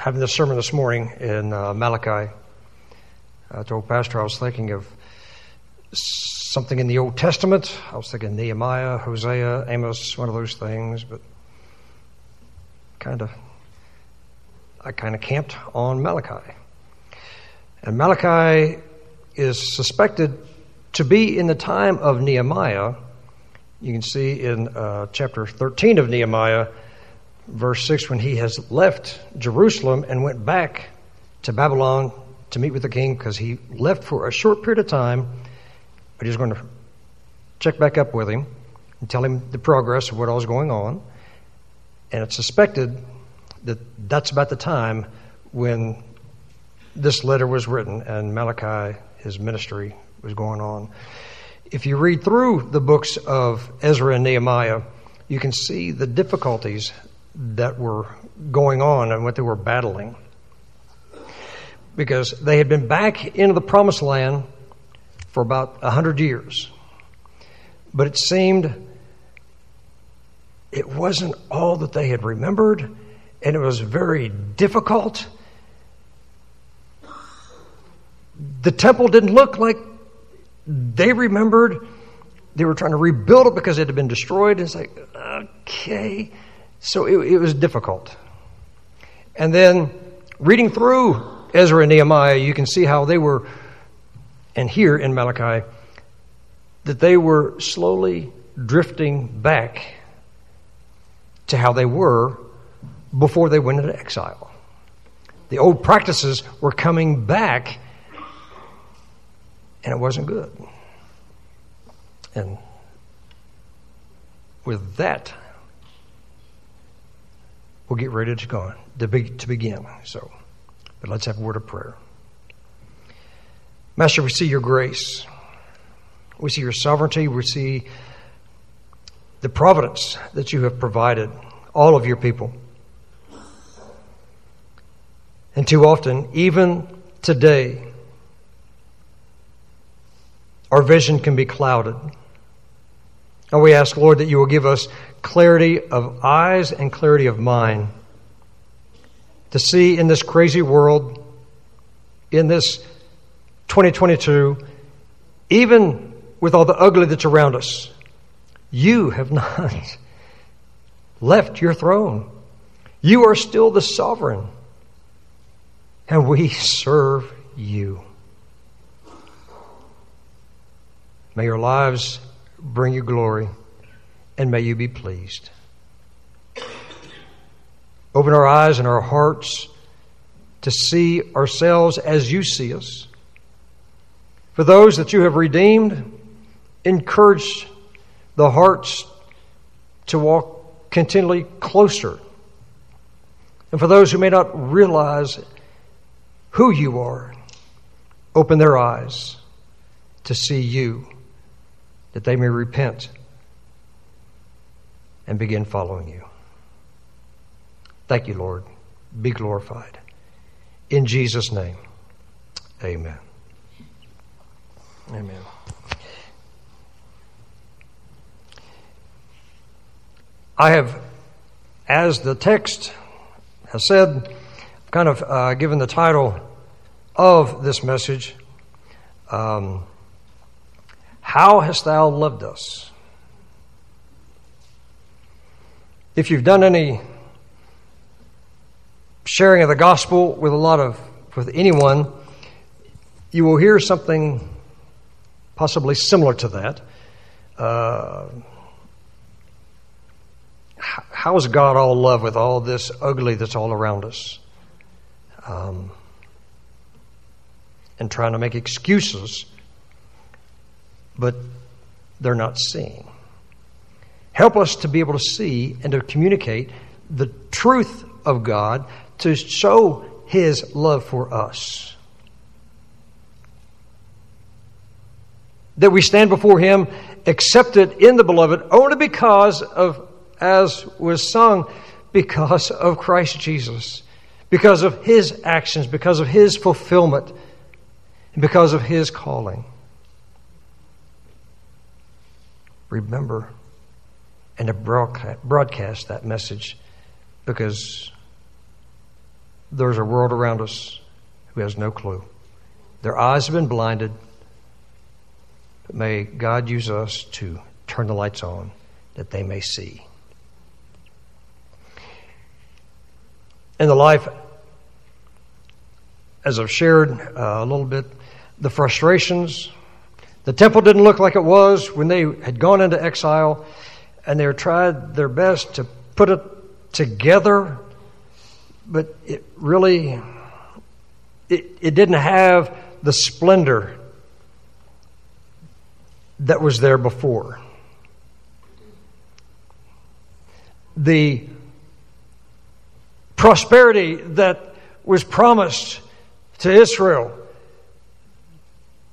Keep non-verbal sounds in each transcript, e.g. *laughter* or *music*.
having this sermon this morning in uh, Malachi, I told Pastor I was thinking of something in the Old Testament. I was thinking Nehemiah, Hosea, Amos, one of those things, but kind of, I kind of camped on Malachi. And Malachi is suspected to be in the time of Nehemiah. You can see in uh, chapter 13 of Nehemiah, verse 6, when he has left Jerusalem and went back to Babylon to meet with the king because he left for a short period of time, but he's going to check back up with him and tell him the progress of what all is going on. And it's suspected that that's about the time when this letter was written and Malachi, his ministry, was going on. If you read through the books of Ezra and Nehemiah, you can see the difficulties that were going on and what they were battling. Because they had been back into the promised land for about a hundred years. But it seemed it wasn't all that they had remembered, and it was very difficult. The temple didn't look like they remembered. They were trying to rebuild it because it had been destroyed. It's like, okay. So it, it was difficult. And then reading through Ezra and Nehemiah, you can see how they were, and here in Malachi, that they were slowly drifting back to how they were before they went into exile. The old practices were coming back, and it wasn't good. And with that, we'll get ready to go to, be, to begin. So, but let's have a word of prayer. Master, we see your grace. We see your sovereignty. We see the providence that you have provided all of your people. And too often, even today, our vision can be clouded. And we ask, Lord, that you will give us clarity of eyes and clarity of mind to see in this crazy world, in this 2022, even with all the ugly that's around us, you have *laughs* not left your throne. You are still the sovereign, and we serve you. May your lives bring you glory, and may you be pleased. Open our eyes and our hearts to see ourselves as you see us. For those that you have redeemed, encourage the hearts to walk continually closer. And for those who may not realize who you are, open their eyes to see you that they may repent and begin following you. Thank you, Lord. Be glorified. In Jesus' name, amen. Amen. I have, as the text has said, kind of uh, given the title of this message. Um, how hast thou loved us? If you've done any sharing of the gospel with a lot of with anyone, you will hear something possibly similar to that. Uh, how is God all love with all this ugly that's all around us? Um, and trying to make excuses but they're not seeing. Help us to be able to see and to communicate the truth of God to show His love for us. That we stand before Him accepted in the beloved only because of, as was sung, because of Christ Jesus, because of His actions, because of His fulfillment, and because of His calling remember and to broadcast that message because there's a world around us who has no clue. Their eyes have been blinded. But may God use us to turn the lights on that they may see. In the life, as I've shared uh, a little bit, the frustrations, the temple didn't look like it was when they had gone into exile, and they tried their best to put it together, but it really it, it didn't have the splendor that was there before. The prosperity that was promised to Israel,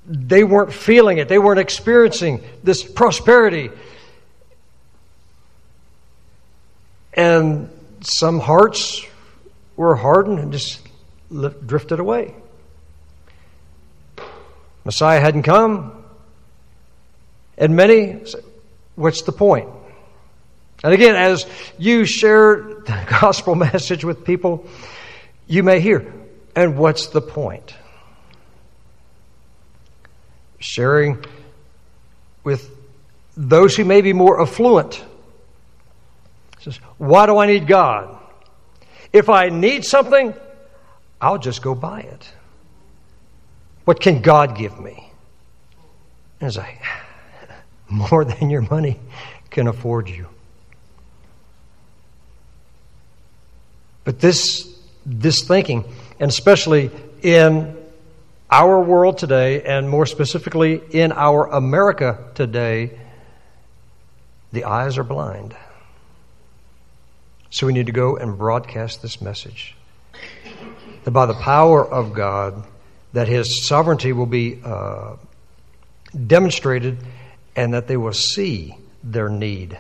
they weren't feeling it. They weren't experiencing this prosperity. And some hearts were hardened and just drifted away. Messiah hadn't come. And many, said, what's the point? And again, as you share the *laughs* gospel message with people, you may hear, and what's the point? Sharing with those who may be more affluent. Says, why do I need God? If I need something, I'll just go buy it. What can God give me? And it's like, *laughs* more than your money can afford you. But this, this thinking, and especially in our world today, and more specifically in our America today, the eyes are blind. So we need to go and broadcast this message that by the power of God, that His sovereignty will be uh, demonstrated, and that they will see their need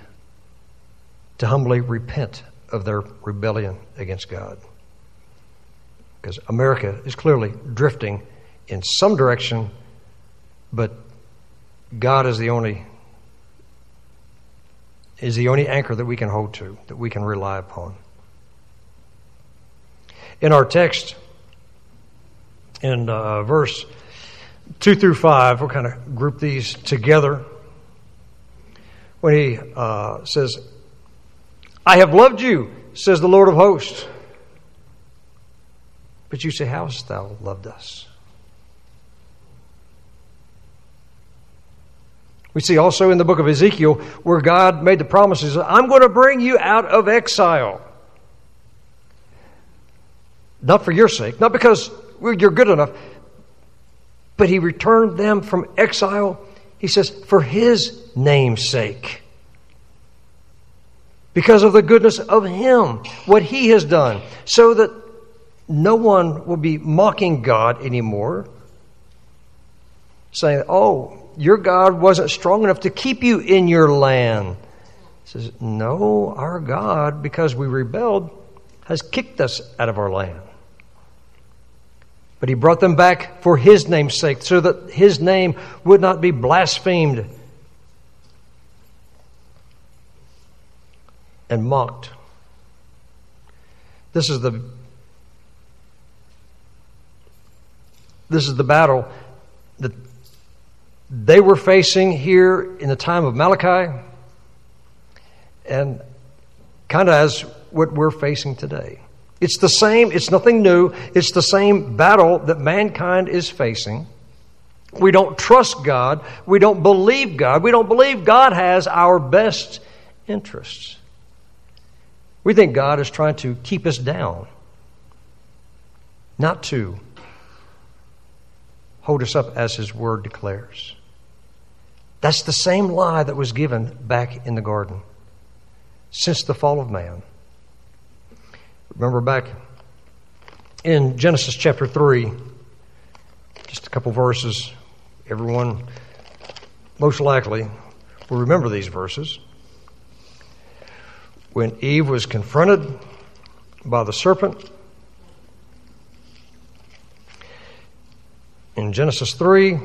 to humbly repent of their rebellion against God. Because America is clearly drifting in some direction, but God is the only is the only anchor that we can hold to, that we can rely upon. In our text, in uh, verse 2 through 5, we'll kind of group these together. When he uh, says, I have loved you, says the Lord of hosts. But you say, How hast thou loved us? We see also in the book of Ezekiel where God made the promises I'm going to bring you out of exile. Not for your sake, not because you're good enough, but He returned them from exile, He says, for His name's sake. Because of the goodness of Him, what He has done, so that no one will be mocking God anymore, saying, Oh, your God wasn't strong enough to keep you in your land. He says, No, our God, because we rebelled, has kicked us out of our land. But he brought them back for his name's sake, so that his name would not be blasphemed and mocked. This is the this is the battle they were facing here in the time of Malachi, and kind of as what we're facing today. It's the same, it's nothing new. It's the same battle that mankind is facing. We don't trust God. We don't believe God. We don't believe God has our best interests. We think God is trying to keep us down, not to hold us up as His Word declares. That's the same lie that was given back in the garden since the fall of man. Remember back in Genesis chapter 3, just a couple verses, everyone most likely will remember these verses. When Eve was confronted by the serpent, in Genesis 3,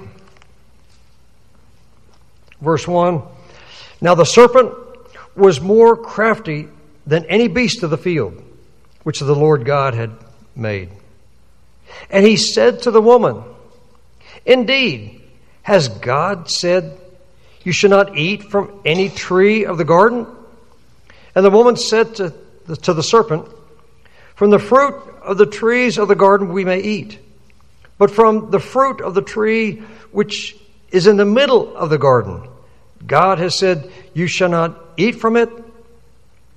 verse 1, now the serpent was more crafty than any beast of the field which the Lord God had made. And he said to the woman, Indeed, has God said, You should not eat from any tree of the garden? And the woman said to the, to the serpent, From the fruit of the trees of the garden we may eat, but from the fruit of the tree which is in the middle of the garden, God has said, You shall not eat from it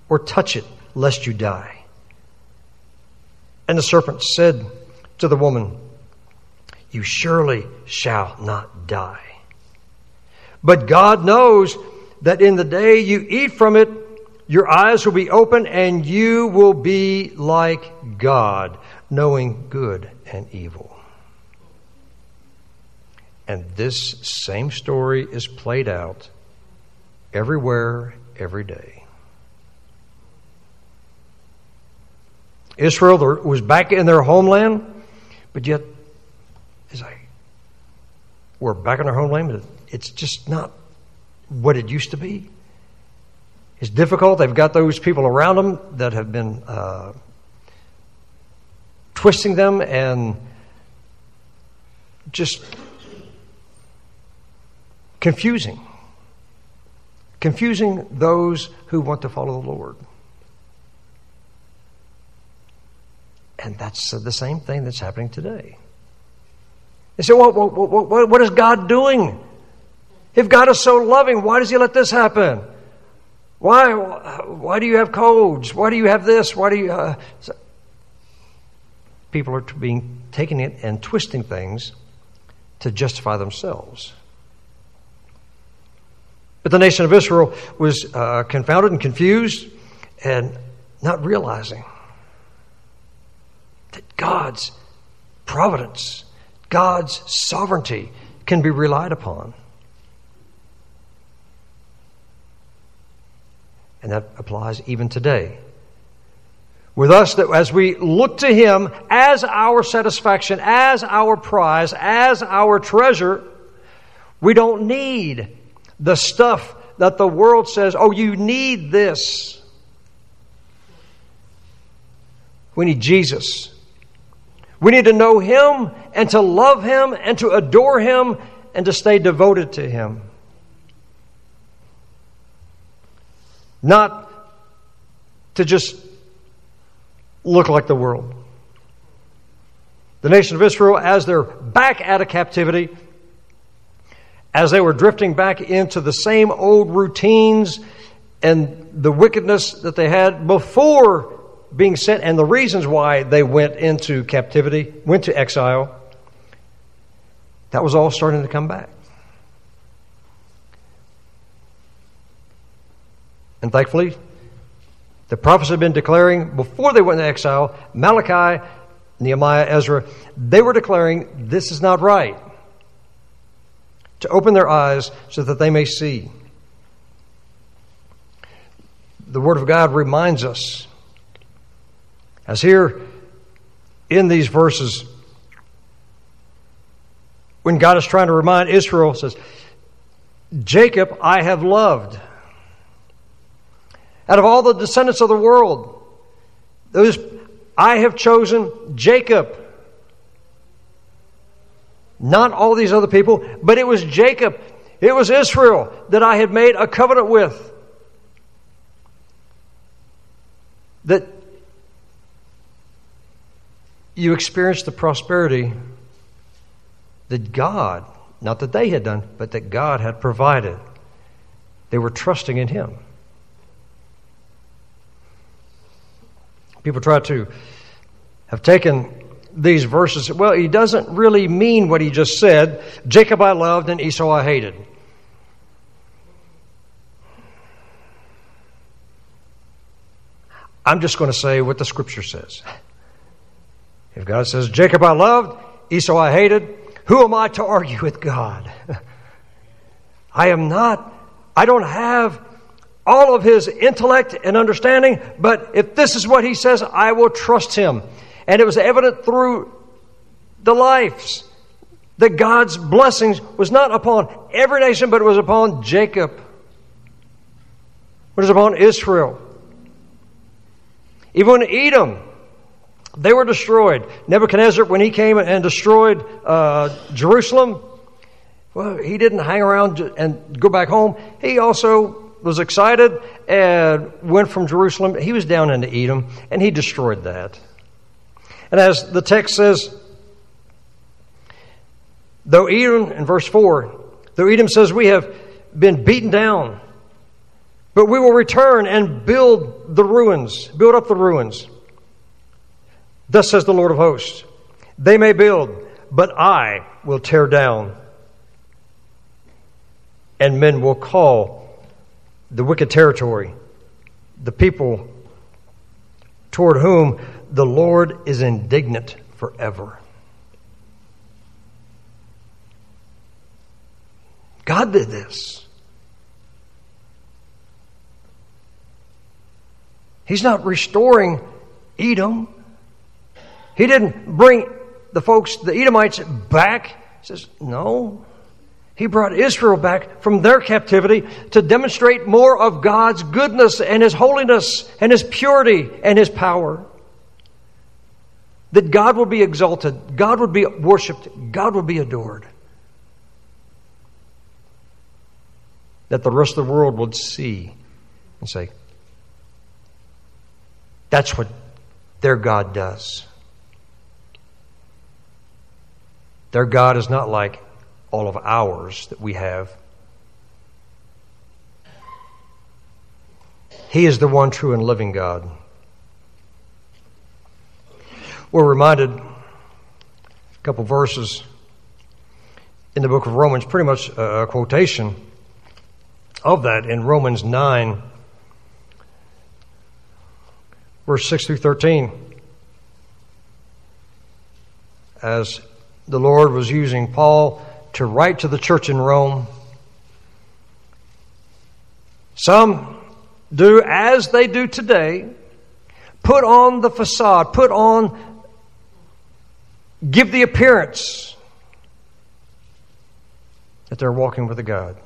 or touch it, lest you die. And the serpent said to the woman, You surely shall not die. But God knows that in the day you eat from it, your eyes will be open and you will be like God, knowing good and evil. And this same story is played out everywhere, every day. Israel was back in their homeland, but yet, as I we're back in our homeland, but it's just not what it used to be. It's difficult. They've got those people around them that have been uh, twisting them and just confusing. Confusing those who want to follow the Lord. And that's the same thing that's happening today. They say, well, what, what, what is God doing? If God is so loving, why does He let this happen? Why, why do you have colds? Why do you have this? Why do you. Uh, people are being taking it and twisting things to justify themselves. But the nation of Israel was uh, confounded and confused and not realizing that God's providence, God's sovereignty can be relied upon. And that applies even today. With us, that as we look to Him as our satisfaction, as our prize, as our treasure, we don't need the stuff that the world says, oh, you need this. We need Jesus. We need to know Him and to love Him and to adore Him and to stay devoted to Him. Not to just look like the world. The nation of Israel, as they're back out of captivity, as they were drifting back into the same old routines and the wickedness that they had before being sent and the reasons why they went into captivity, went to exile, that was all starting to come back. And thankfully, the prophets had been declaring before they went into exile, Malachi, Nehemiah, Ezra, they were declaring this is not right. To open their eyes so that they may see. The Word of God reminds us as here in these verses, when God is trying to remind Israel, says, Jacob I have loved. Out of all the descendants of the world, those I have chosen Jacob. Not all these other people, but it was Jacob, it was Israel that I had made a covenant with. That you experienced the prosperity that God, not that they had done, but that God had provided. They were trusting in Him. People try to have taken these verses. Well, he doesn't really mean what he just said. Jacob I loved and Esau I hated. I'm just going to say what the scripture says. If God says, Jacob I loved, Esau I hated, who am I to argue with God? *laughs* I am not, I don't have all of his intellect and understanding, but if this is what he says, I will trust him. And it was evident through the lives that God's blessings was not upon every nation, but it was upon Jacob. It was upon Israel. Even when Edom They were destroyed. Nebuchadnezzar, when he came and destroyed uh, Jerusalem, well, he didn't hang around and go back home. He also was excited and went from Jerusalem. He was down into Edom, and he destroyed that. And as the text says, though Edom, in verse 4, though Edom says, We have been beaten down, but we will return and build the ruins, build up the ruins. Thus says the Lord of hosts They may build, but I will tear down. And men will call the wicked territory, the people toward whom the Lord is indignant forever. God did this. He's not restoring Edom. He didn't bring the folks, the Edomites, back. He says, no. He brought Israel back from their captivity to demonstrate more of God's goodness and His holiness and His purity and His power. That God will be exalted, God would be worshiped, God would be adored. That the rest of the world would see and say, that's what their God does. Their God is not like all of ours that we have. He is the one true and living God. We're reminded a couple verses in the book of Romans, pretty much a quotation of that in Romans 9, verse 6 through 13. As the Lord was using Paul to write to the church in Rome. Some do as they do today, put on the facade, put on, give the appearance that they're walking with a God,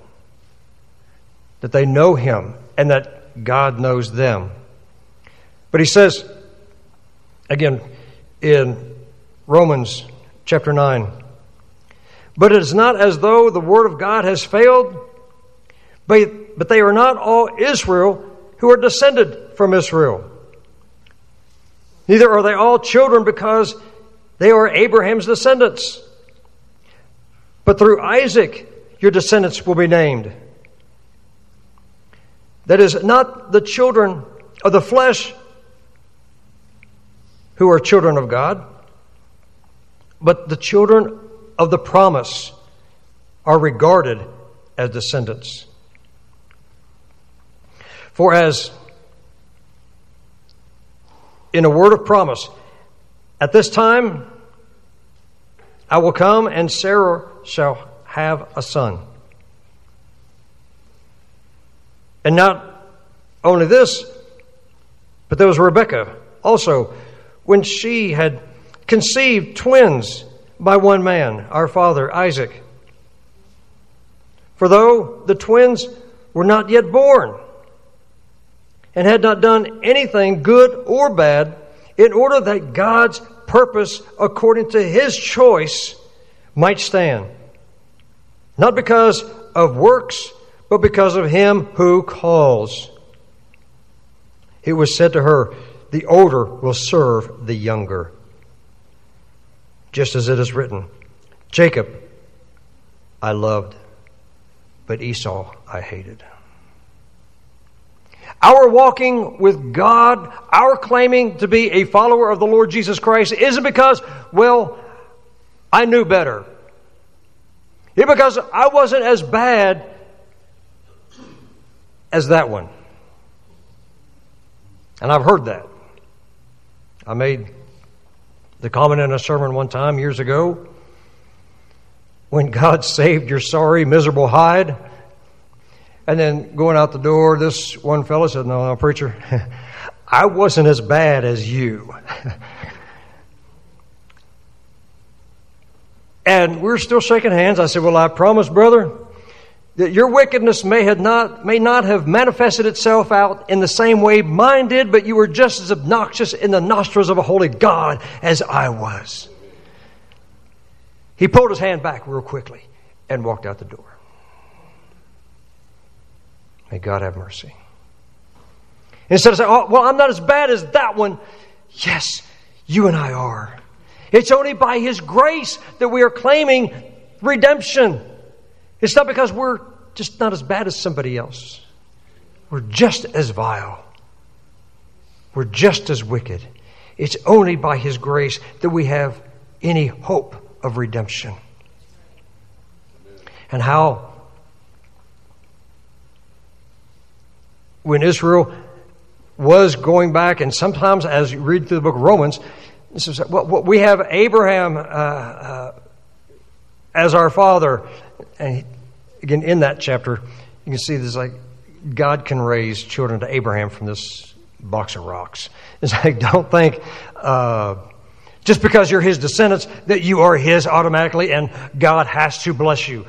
that they know Him, and that God knows them. But he says, again, in Romans chapter 9. But it is not as though the word of God has failed, but, but they are not all Israel who are descended from Israel. Neither are they all children because they are Abraham's descendants. But through Isaac your descendants will be named. That is, not the children of the flesh who are children of God but the children of the promise are regarded as descendants. For as in a word of promise, at this time I will come and Sarah shall have a son. And not only this, but there was Rebekah also, when she had conceived twins by one man, our father Isaac. For though the twins were not yet born and had not done anything good or bad, in order that God's purpose according to his choice might stand. Not because of works, but because of him who calls. It was said to her, The older will serve the younger just as it is written Jacob I loved, but Esau I hated. Our walking with God, our claiming to be a follower of the Lord Jesus Christ, isn't because, well, I knew better. It's because I wasn't as bad as that one. And I've heard that. I made the comment in a sermon one time years ago when God *laughs* saved your sorry, miserable hide. And then going out the door, this one fellow said, No, no, preacher, *laughs* I wasn't as bad as you. *laughs* and we're still shaking hands. I said, Well, I promise, brother, that your wickedness may, not, may not have manifested itself out in the same way mine did, but you were just as obnoxious in the nostrils of a holy God as I was. He pulled his hand back real quickly and walked out the door. May God have mercy. Instead of saying, oh, well, I'm not as bad as that one. Yes, you and I are. It's only by His grace that we are claiming redemption. It's not because we're just not as bad as somebody else. We're just as vile. We're just as wicked. It's only by His grace that we have any hope of redemption. And how, when Israel was going back, and sometimes as you read through the book of Romans, this is, well, we have Abraham uh, uh, as our father. And again, in that chapter, you can see this like God can raise children to Abraham from this box of rocks. *laughs* It's like, don't think uh, just because you're his descendants that you are his automatically and God has to bless you.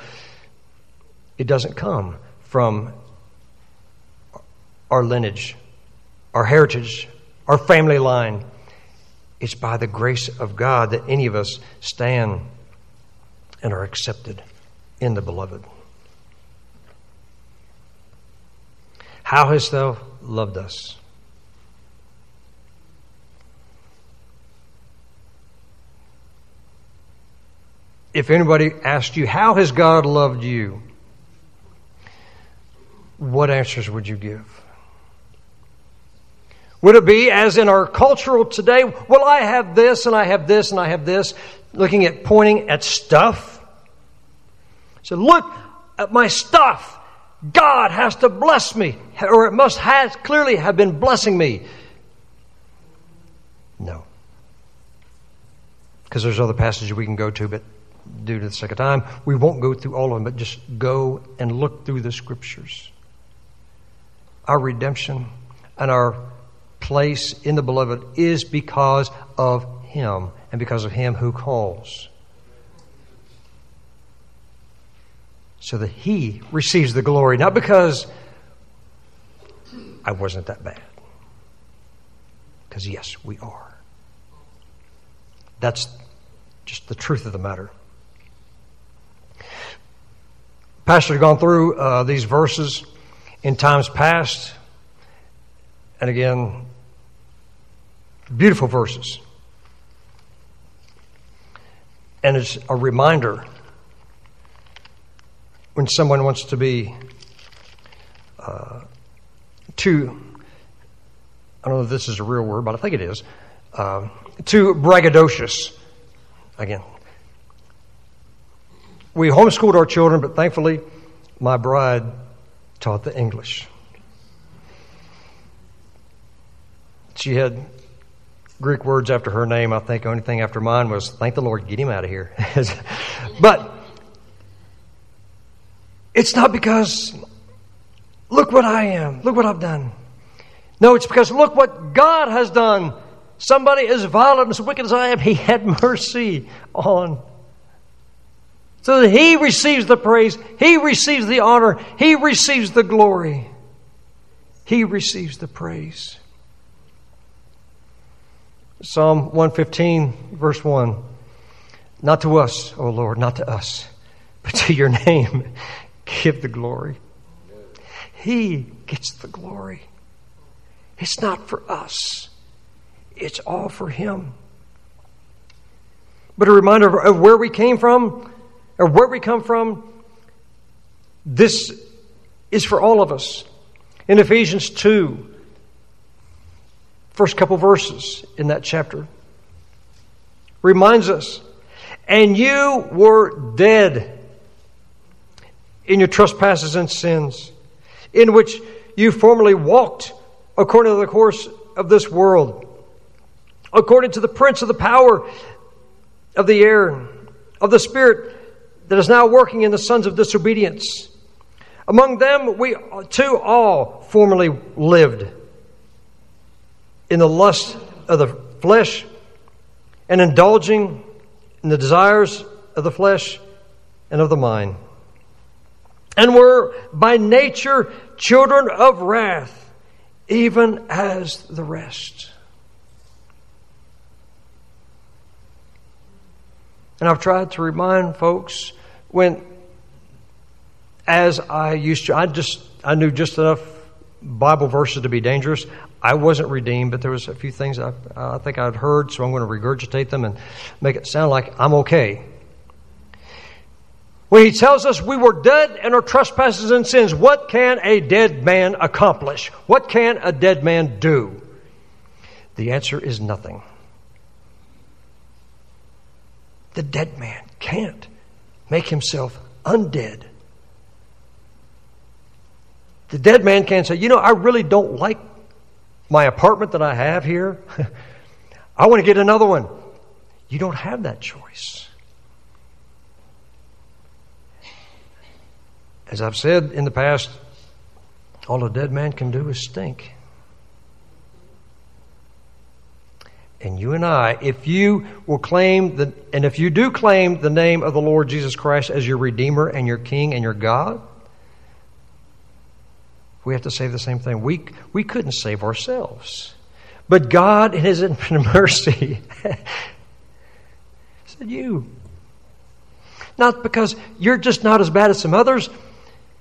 It doesn't come from our lineage, our heritage, our family line. It's by the grace of God that any of us stand and are accepted in the beloved. How hast thou loved us? If anybody asked you, How has God loved you? What answers would you give? Would it be as in our cultural today? Well, I have this and I have this and I have this, looking at pointing at stuff. So look at my stuff. God has to bless me, or it must have clearly have been blessing me. No. Because there's other passages we can go to, but due to the sake of time, we won't go through all of them, but just go and look through the scriptures. Our redemption and our place in the beloved is because of Him and because of Him who calls. So that He receives the glory, not because I wasn't that bad. Because, yes, we are. That's just the truth of the matter. Pastor's gone through uh, these verses in times past. And again, beautiful verses. And it's a reminder when someone wants to be uh, too, I don't know if this is a real word, but I think it is, uh, too braggadocious. Again, we homeschooled our children, but thankfully, my bride taught the English. She had Greek words after her name. I think the only thing after mine was, thank the Lord, get him out of here. *laughs* but it's not because, look what I am, look what I've done. No, it's because look what God has done. Somebody as violent as wicked as I am, He had mercy on so that He receives the praise, He receives the honor, He receives the glory, He receives the praise. Psalm 115, verse 1. Not to us, O Lord, not to us, but to your name give the glory. He gets the glory. It's not for us, it's all for Him. But a reminder of where we came from, or where we come from, this is for all of us. In Ephesians 2, first couple verses in that chapter, reminds us, and you were dead in your trespasses and sins, in which you formerly walked according to the course of this world, according to the prince of the power of the air, of the spirit that is now working in the sons of disobedience. Among them, we too all formerly lived in the lust of the flesh and indulging in the desires of the flesh and of the mind and were by nature children of wrath, even as the rest. And I've tried to remind folks when, as I used to, I just, I knew just enough Bible verses to be dangerous. I wasn't redeemed, but there was a few things I, I think I'd heard, so I'm going to regurgitate them and make it sound like I'm okay. When he tells us we were dead in our trespasses and sins, what can a dead man accomplish? What can a dead man do? The answer is nothing. The dead man can't make himself undead. The dead man can't say, you know, I really don't like my apartment that I have here. *laughs* I want to get another one. You don't have that choice. As I've said in the past, all a dead man can do is stink. And you and I, if you will claim the, and if you do claim the name of the Lord Jesus Christ as your Redeemer and your King and your God, we have to say the same thing. We, we couldn't save ourselves. But God, in His infinite *laughs* mercy, *laughs* said, You. Not because you're just not as bad as some others,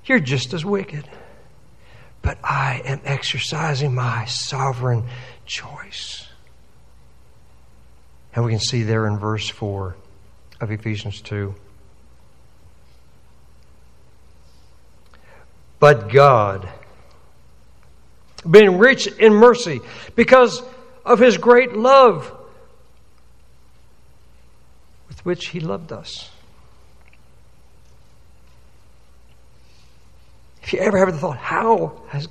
you're just as wicked. But I am exercising my sovereign choice. And we can see there in verse 4 of Ephesians 2. But God, being rich in mercy, because of his great love with which he loved us. If you ever have the thought, how has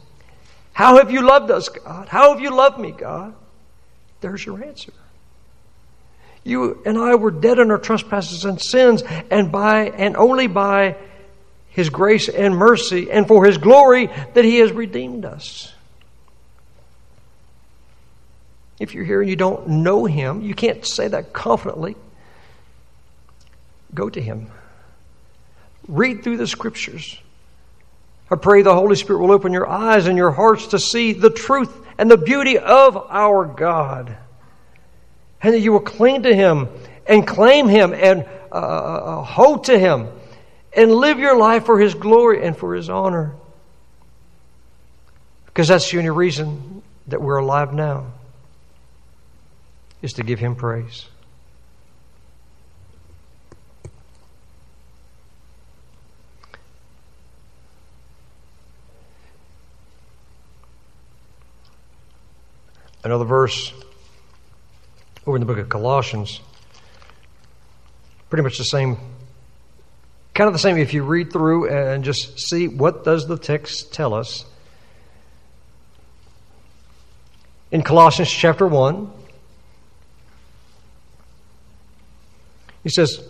how have you loved us, God? How have you loved me, God? There's your answer. You and I were dead in our trespasses and sins, and by and only by His grace and mercy and for His glory that He has redeemed us. If you're here and you don't know Him, you can't say that confidently. Go to Him. Read through the Scriptures. I pray the Holy Spirit will open your eyes and your hearts to see the truth and the beauty of our God and that you will cling to Him and claim Him and uh, uh, uh, hold to Him and live your life for His glory and for His honor. Because that's the only reason that we're alive now, is to give Him praise. Another verse over in the book of Colossians. Pretty much the same, kind of the same if you read through and just see what does the text tell us. In Colossians chapter 1, he says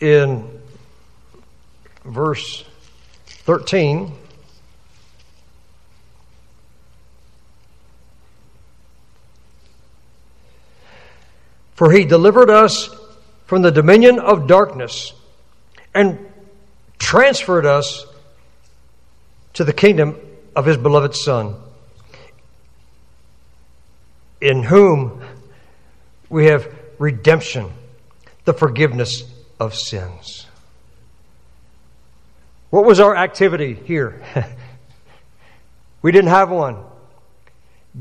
in verse 13, For he delivered us from the dominion of darkness and transferred us to the kingdom of his beloved Son, in whom we have redemption, the forgiveness of sins. What was our activity here? *laughs* we didn't have one.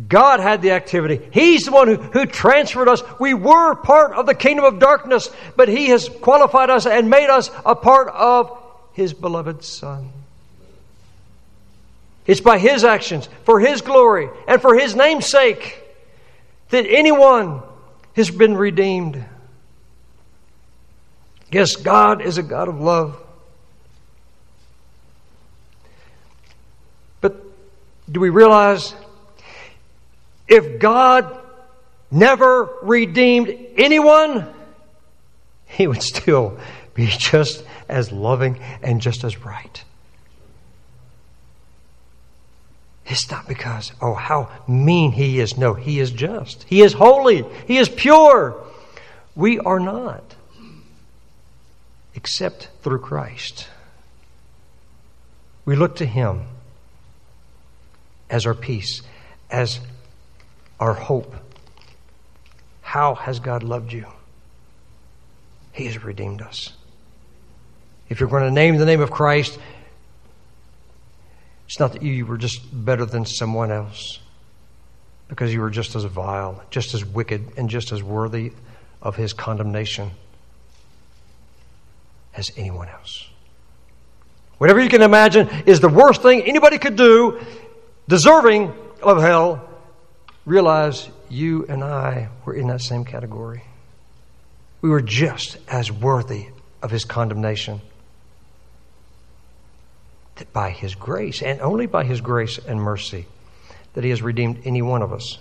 God had the activity. He's the one who, who transferred us. We were part of the kingdom of darkness, but He has qualified us and made us a part of His beloved Son. It's by His actions, for His glory, and for His name's sake that anyone has been redeemed. Yes, God is a God of love. But do we realize if God never redeemed anyone, he would still be just as loving and just as right. It's not because, oh, how mean he is. No, he is just. He is holy. He is pure. We are not, except through Christ. We look to Him as our peace, as our hope. How has God loved you? He has redeemed us. If you're going to name the name of Christ, it's not that you were just better than someone else, because you were just as vile, just as wicked, and just as worthy of his condemnation as anyone else. Whatever you can imagine is the worst thing anybody could do, deserving of hell, realize you and I were in that same category. We were just as worthy of his condemnation. That by his grace, and only by his grace and mercy, that he has redeemed any one of us.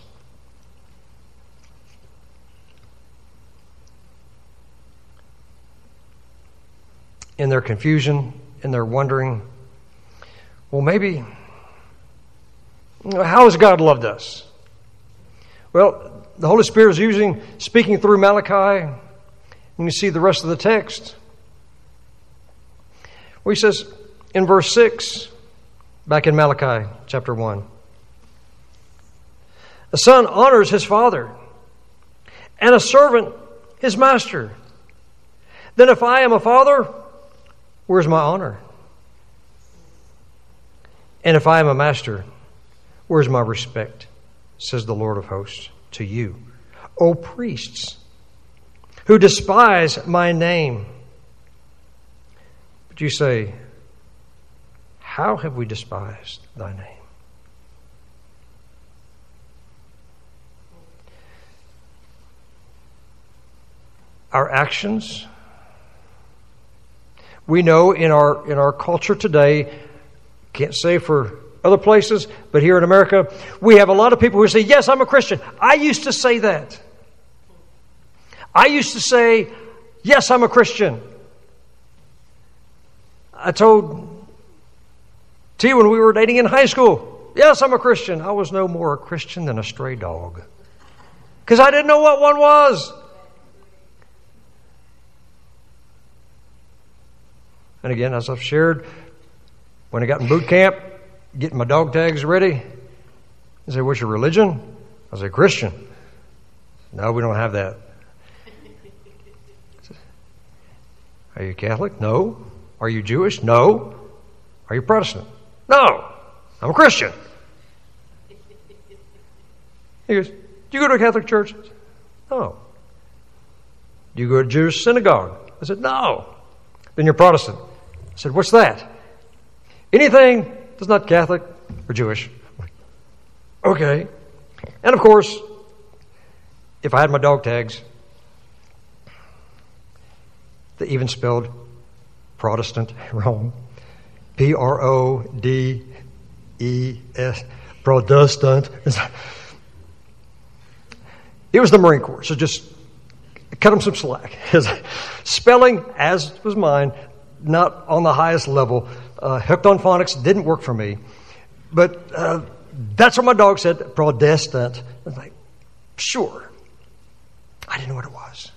In their confusion, in their wondering, well, maybe, how has God loved us? Well, the Holy Spirit is using, speaking through Malachi. And you see the rest of the text. Where he says in verse 6, back in Malachi chapter 1, a son honors his father, and a servant his master. Then, if I am a father, where's my honor? And if I am a master, where's my respect? Says the Lord of hosts to you, O priests, who despise my name. But you say, How have we despised thy name? Our actions. We know in our in our culture today, can't say for other places, but here in America, we have a lot of people who say, Yes, I'm a Christian. I used to say that. I used to say, Yes, I'm a Christian. I told T when we were dating in high school, Yes, I'm a Christian. I was no more a Christian than a stray dog because I didn't know what one was. And again, as I've shared, when I got in boot camp, getting my dog tags ready. they said, What's your religion? I said, Christian. No, we don't have that. Are you Catholic? No. Are you Jewish? No. Are you Protestant? No. I'm a Christian. He goes, Do you go to a Catholic church? No. Do you go to a Jewish synagogue? I said, No. Then you're Protestant. I said, What's that? Anything that's not Catholic or Jewish. Okay. And of course, if I had my dog tags, they even spelled Protestant *laughs* wrong. P R O D E S, Protestant. It was the Marine Corps, so just cut them some slack. *laughs* Spelling, as was mine, not on the highest level. Uh, hooked on phonics didn't work for me. But uh, that's what my dog said, Protestant. I was like, sure. I didn't know what it was.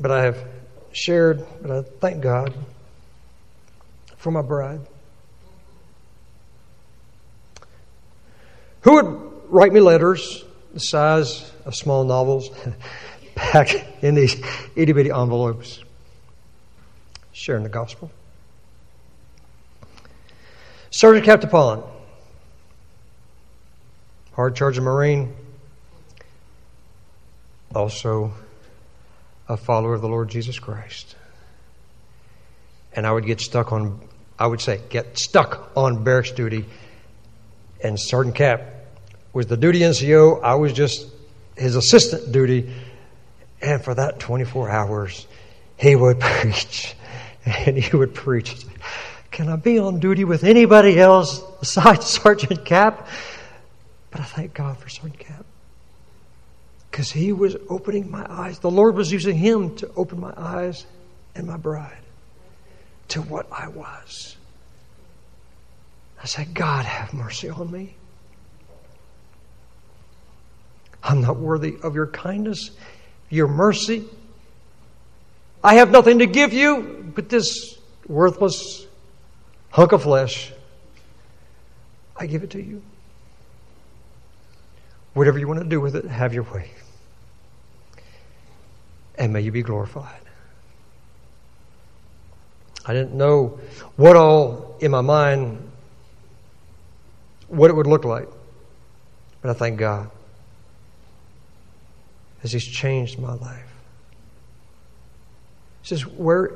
But I have shared, but I thank God for my bride. Who would write me letters the size of small novels *laughs* packed in these itty bitty envelopes, sharing the gospel. Sergeant Captain Pond, hard charging Marine, also a follower of the Lord Jesus Christ. And I would get stuck on, I would say, get stuck on barracks duty. And Sergeant Cap was the duty NCO. I was just his assistant duty. And for that 24 hours, he would *laughs* preach. And he would preach. Can I be on duty with anybody else besides *laughs* Sergeant Cap? But I thank God for Sergeant Cap. Because he was opening my eyes. The Lord was using him to open my eyes and my bride to what I was. I said, God, have mercy on me. I'm not worthy of your kindness your mercy. I have nothing to give you but this worthless hunk of flesh. I give it to you. Whatever you want to do with it, have your way. And may you be glorified. I didn't know what all in my mind, what it would look like. But I thank God as He's changed my life. He says, where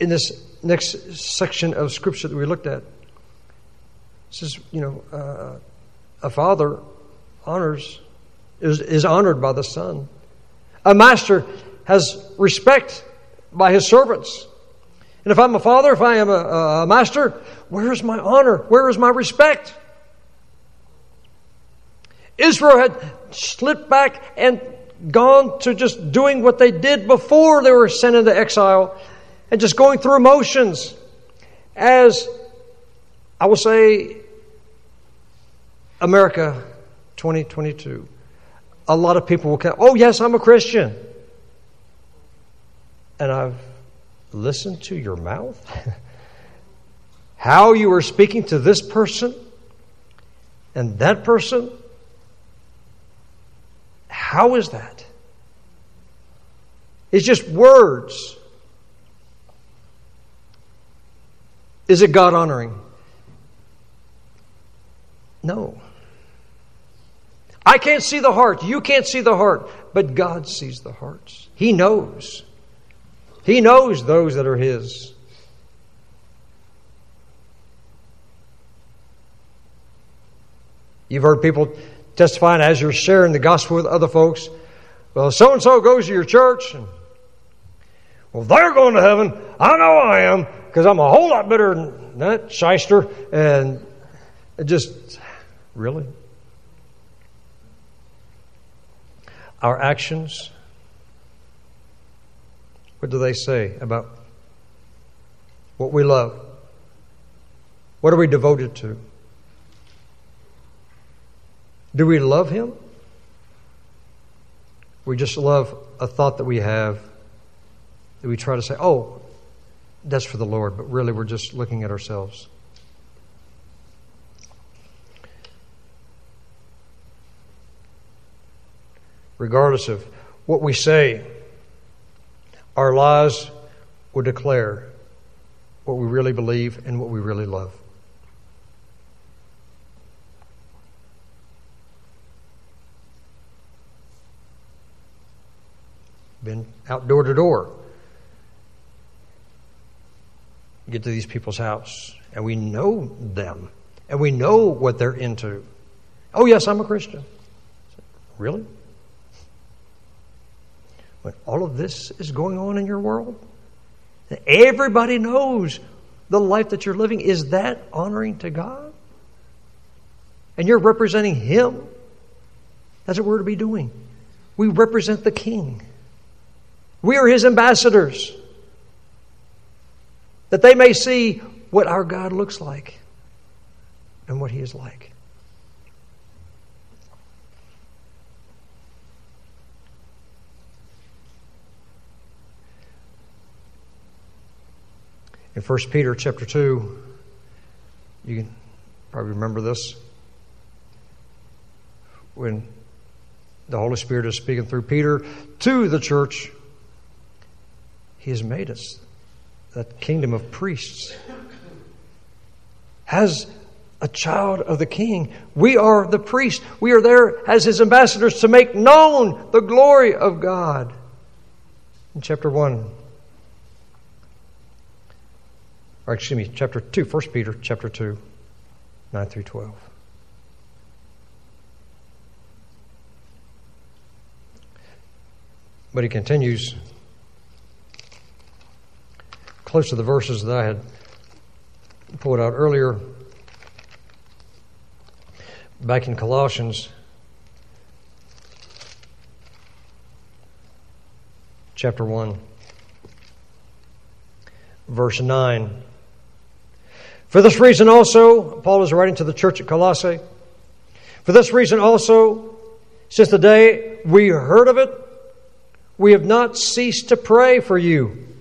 in this next section of Scripture that we looked at, says, you know, uh, a father honors, is, is honored by the son. A master has respect by his servants. And if I'm a father, if I am a, a master, where is my honor? Where is my respect? Israel had slipped back and gone to just doing what they did before they were sent into exile and just going through motions As I will say, America 2022, a lot of people will come, oh, yes, I'm a Christian. And I've listened to your mouth, *laughs* how you are speaking to this person and that person how is that? It's just words. Is it God honoring? No. I can't see the heart. You can't see the heart. But God sees the hearts. He knows. He knows those that are His. You've heard people testifying as you're sharing the gospel with other folks. Well, so and so goes to your church. And, well, they're going to heaven. I know I am because I'm a whole lot better than that shyster. And just, really? Our actions, what do they say about what we love? What are we devoted to? Do we love Him? We just love a thought that we have that we try to say, oh, that's for the Lord, but really we're just looking at ourselves. Regardless of what we say, our lives will declare what we really believe and what we really love. Been out door to door. Get to these people's house, and we know them, and we know what they're into. Oh, yes, I'm a Christian. Really? When all of this is going on in your world, everybody knows the life that you're living. Is that honoring to God? And you're representing Him? That's what we're to be doing. We represent the King. We are His ambassadors. That they may see what our God looks like and what He is like. In 1 Peter chapter 2, you can probably remember this. When the Holy Spirit is speaking through Peter to the church he has made us that kingdom of priests. As a child of the king, we are the priest. We are there as his ambassadors to make known the glory of God. In chapter 1, or excuse me, chapter 2, 1 Peter chapter 2, 9 through 12. But he continues close to the verses that I had pulled out earlier. Back in Colossians chapter 1, verse 9. For this reason also, Paul is writing to the church at Colossae. For this reason also, since the day we heard of it, we have not ceased to pray for you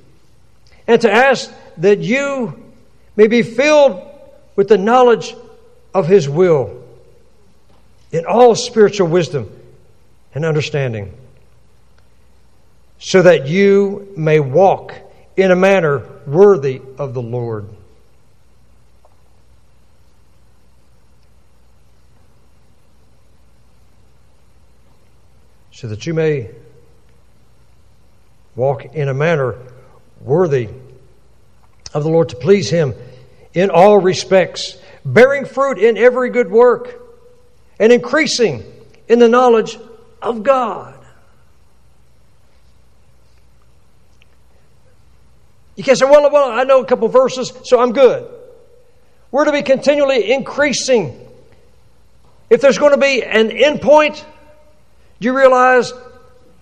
and to ask that you may be filled with the knowledge of His will in all spiritual wisdom and understanding, so that you may walk in a manner worthy of the Lord. So that you may walk in a manner worthy of the Lord to please Him in all respects, bearing fruit in every good work, and increasing in the knowledge of God. You can't say, well, well, I know a couple verses, so I'm good. We're to be continually increasing. If there's going to be an end point, do you realize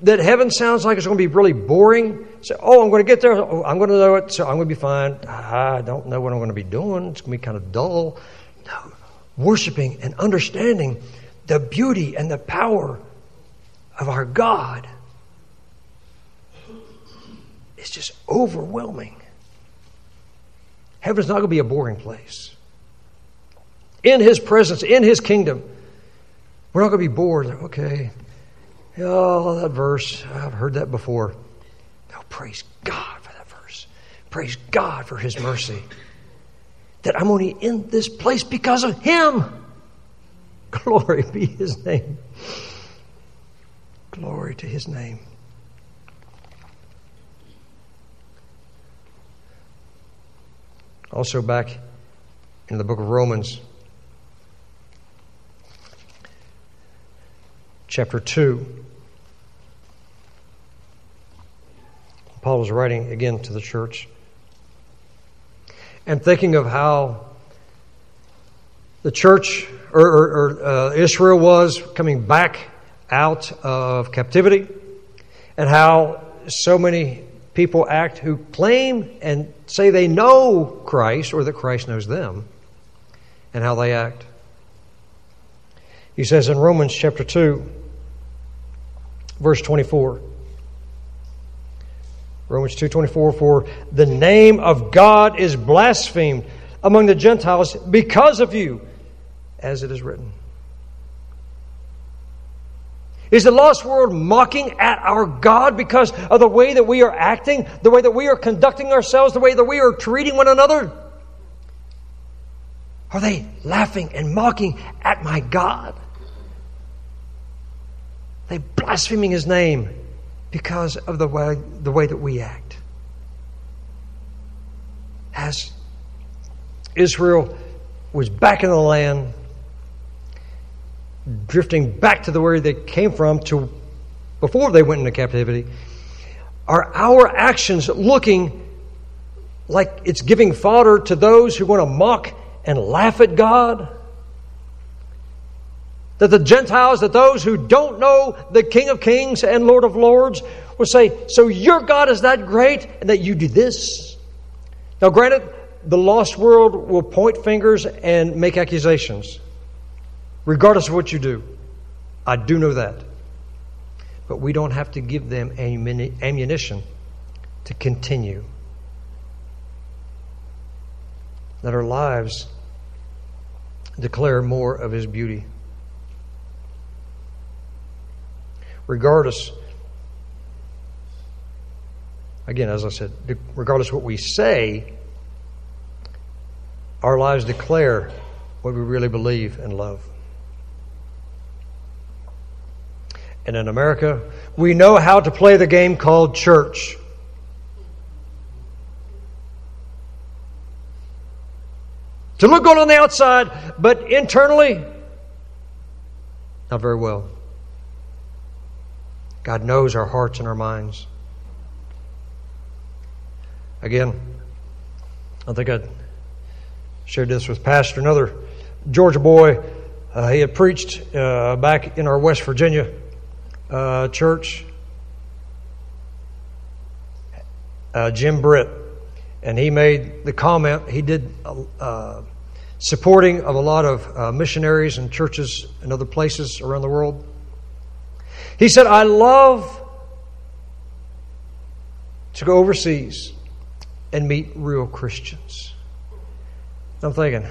that heaven sounds like it's going to be really boring. Say, oh, I'm going to get there. Oh, I'm going to know it, so I'm going to be fine. I don't know what I'm going to be doing. It's going to be kind of dull. No, worshiping and understanding the beauty and the power of our God is just overwhelming. Heaven's not going to be a boring place. In His presence, in His kingdom, we're not going to be bored. Okay, Oh, that verse, I've heard that before. Oh, praise God for that verse. Praise God for His mercy. That I'm only in this place because of Him. *laughs* Glory be His name. Glory to His name. Also, back in the book of Romans, chapter 2. Paul was writing again to the church and thinking of how the church or, or, or uh, Israel was coming back out of captivity and how so many people act who claim and say they know Christ or that Christ knows them and how they act. He says in Romans chapter 2, verse 24. Romans 2:24 for the name of God is blasphemed among the Gentiles because of you as it is written. Is the lost world mocking at our God because of the way that we are acting, the way that we are conducting ourselves, the way that we are treating one another? Are they laughing and mocking at my God? They blaspheming his name because of the way, the way that we act. As Israel was back in the land, drifting back to the where they came from to before they went into captivity, are our actions looking like it's giving fodder to those who want to mock and laugh at God? That the Gentiles, that those who don't know the King of Kings and Lord of Lords, will say, So your God is that great and that you do this? Now, granted, the lost world will point fingers and make accusations, regardless of what you do. I do know that. But we don't have to give them ammunition to continue. That our lives declare more of His beauty. Regardless, again, as I said, regardless what we say, our lives declare what we really believe and love. And in America, we know how to play the game called church. To look good on the outside, but internally, not very well. God knows our hearts and our minds. Again, I think I shared this with Pastor, another Georgia boy. Uh, he had preached uh, back in our West Virginia uh, church, uh, Jim Britt, and he made the comment. He did uh, supporting of a lot of uh, missionaries and churches in other places around the world. He said, I love to go overseas and meet real Christians. I'm thinking,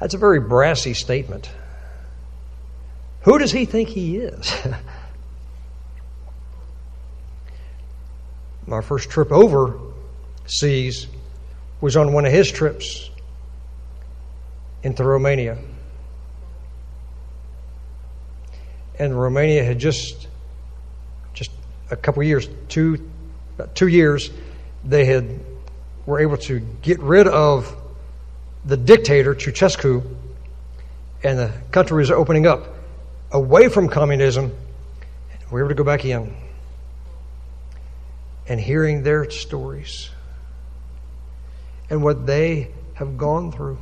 that's a very brassy statement. Who does he think he is? *laughs* My first trip overseas was on one of his trips into Romania. And Romania had just just a couple years, two two years, they had were able to get rid of the dictator Ceausescu, and the country was opening up away from communism. We were able to go back in and hearing their stories and what they have gone through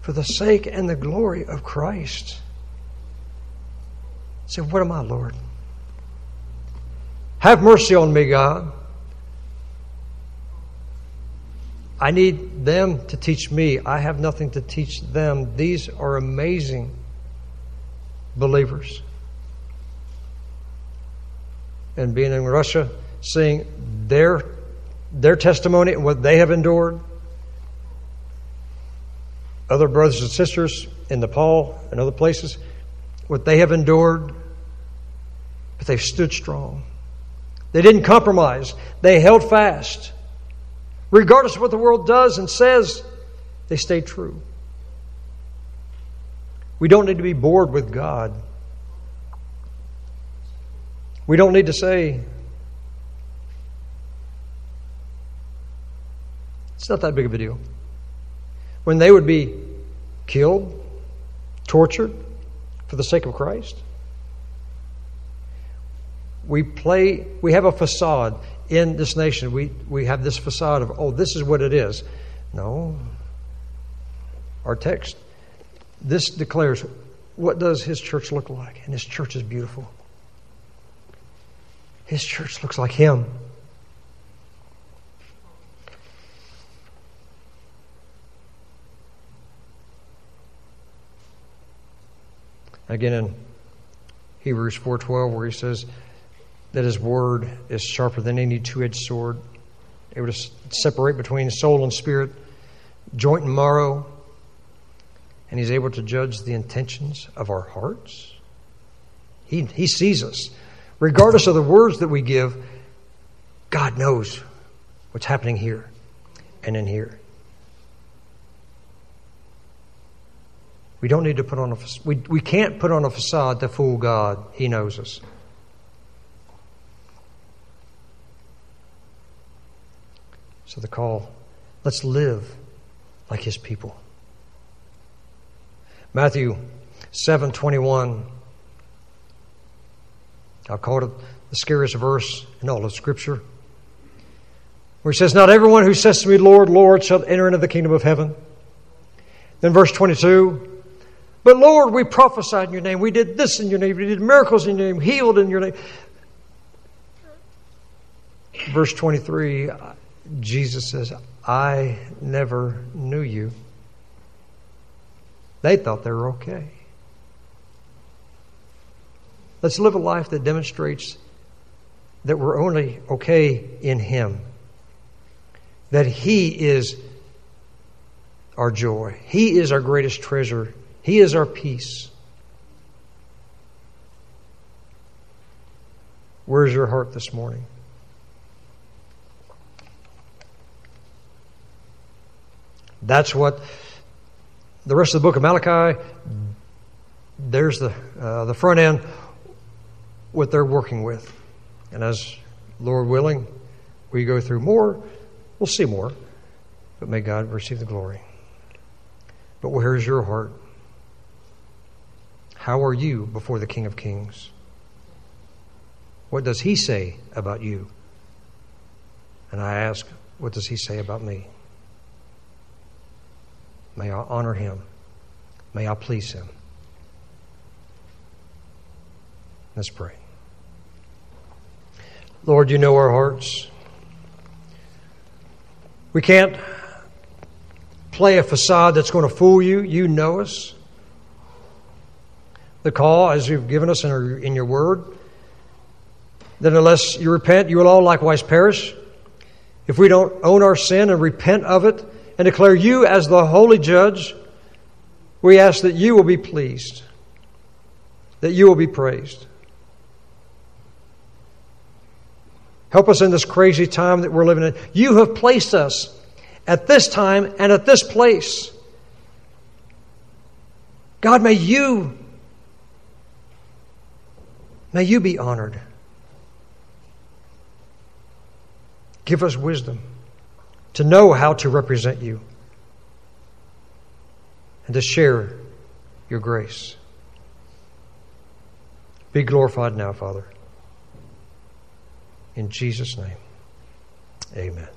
for the sake and the glory of Christ. Say, What am I, Lord? Have mercy on me, God. I need them to teach me. I have nothing to teach them. These are amazing believers. And being in Russia, seeing their their testimony and what they have endured. Other brothers and sisters in Nepal and other places, what they have endured, but they've stood strong. They didn't compromise, they held fast. Regardless of what the world does and says, they stayed true. We don't need to be bored with God. We don't need to say, It's not that big of a deal. When they would be killed, tortured for the sake of Christ, we play, we have a facade in this nation. We, we have this facade of, oh, this is what it is. No. Our text, this declares what does his church look like? And his church is beautiful. His church looks like him. Again in Hebrews 4:12 where he says that his word is sharper than any two-edged sword, able to separate between soul and spirit, joint and marrow, and he's able to judge the intentions of our hearts. He, he sees us. Regardless of the words that we give, God knows what's happening here and in here. We don't need to put on a we, we can't put on a facade to fool God. He knows us. So the call, let's live like his people. Matthew 7:21 I'll call it the scariest verse in all of scripture. Where he says, Not everyone who says to me, Lord, Lord, shall enter into the kingdom of heaven. Then verse 22 but Lord, we prophesied in your name. We did this in your name. We did miracles in your name, healed in your name. Verse 23, Jesus says, I never knew you. They thought they were okay. Let's live a life that demonstrates that we're only okay in Him, that He is our joy, He is our greatest treasure he is our peace. Where's your heart this morning? That's what the rest of the book of Malachi, there's the, uh, the front end, what they're working with. And as Lord willing, we go through more, we'll see more. But may God receive the glory. But where's your heart? How are you before the King of Kings? What does he say about you? And I ask, what does he say about me? May I honor him. May I please him. Let's pray. Lord, you know our hearts. We can't play a facade that's going to fool you. You know us the call as you've given us in, our, in your word that unless you repent, you will all likewise perish. If we don't own our sin and repent of it and declare you as the holy judge, we ask that you will be pleased, that you will be praised. Help us in this crazy time that we're living in. You have placed us at this time and at this place. God, may you may you be honored. Give us wisdom to know how to represent you and to share your grace. Be glorified now, Father. In Jesus' name, amen.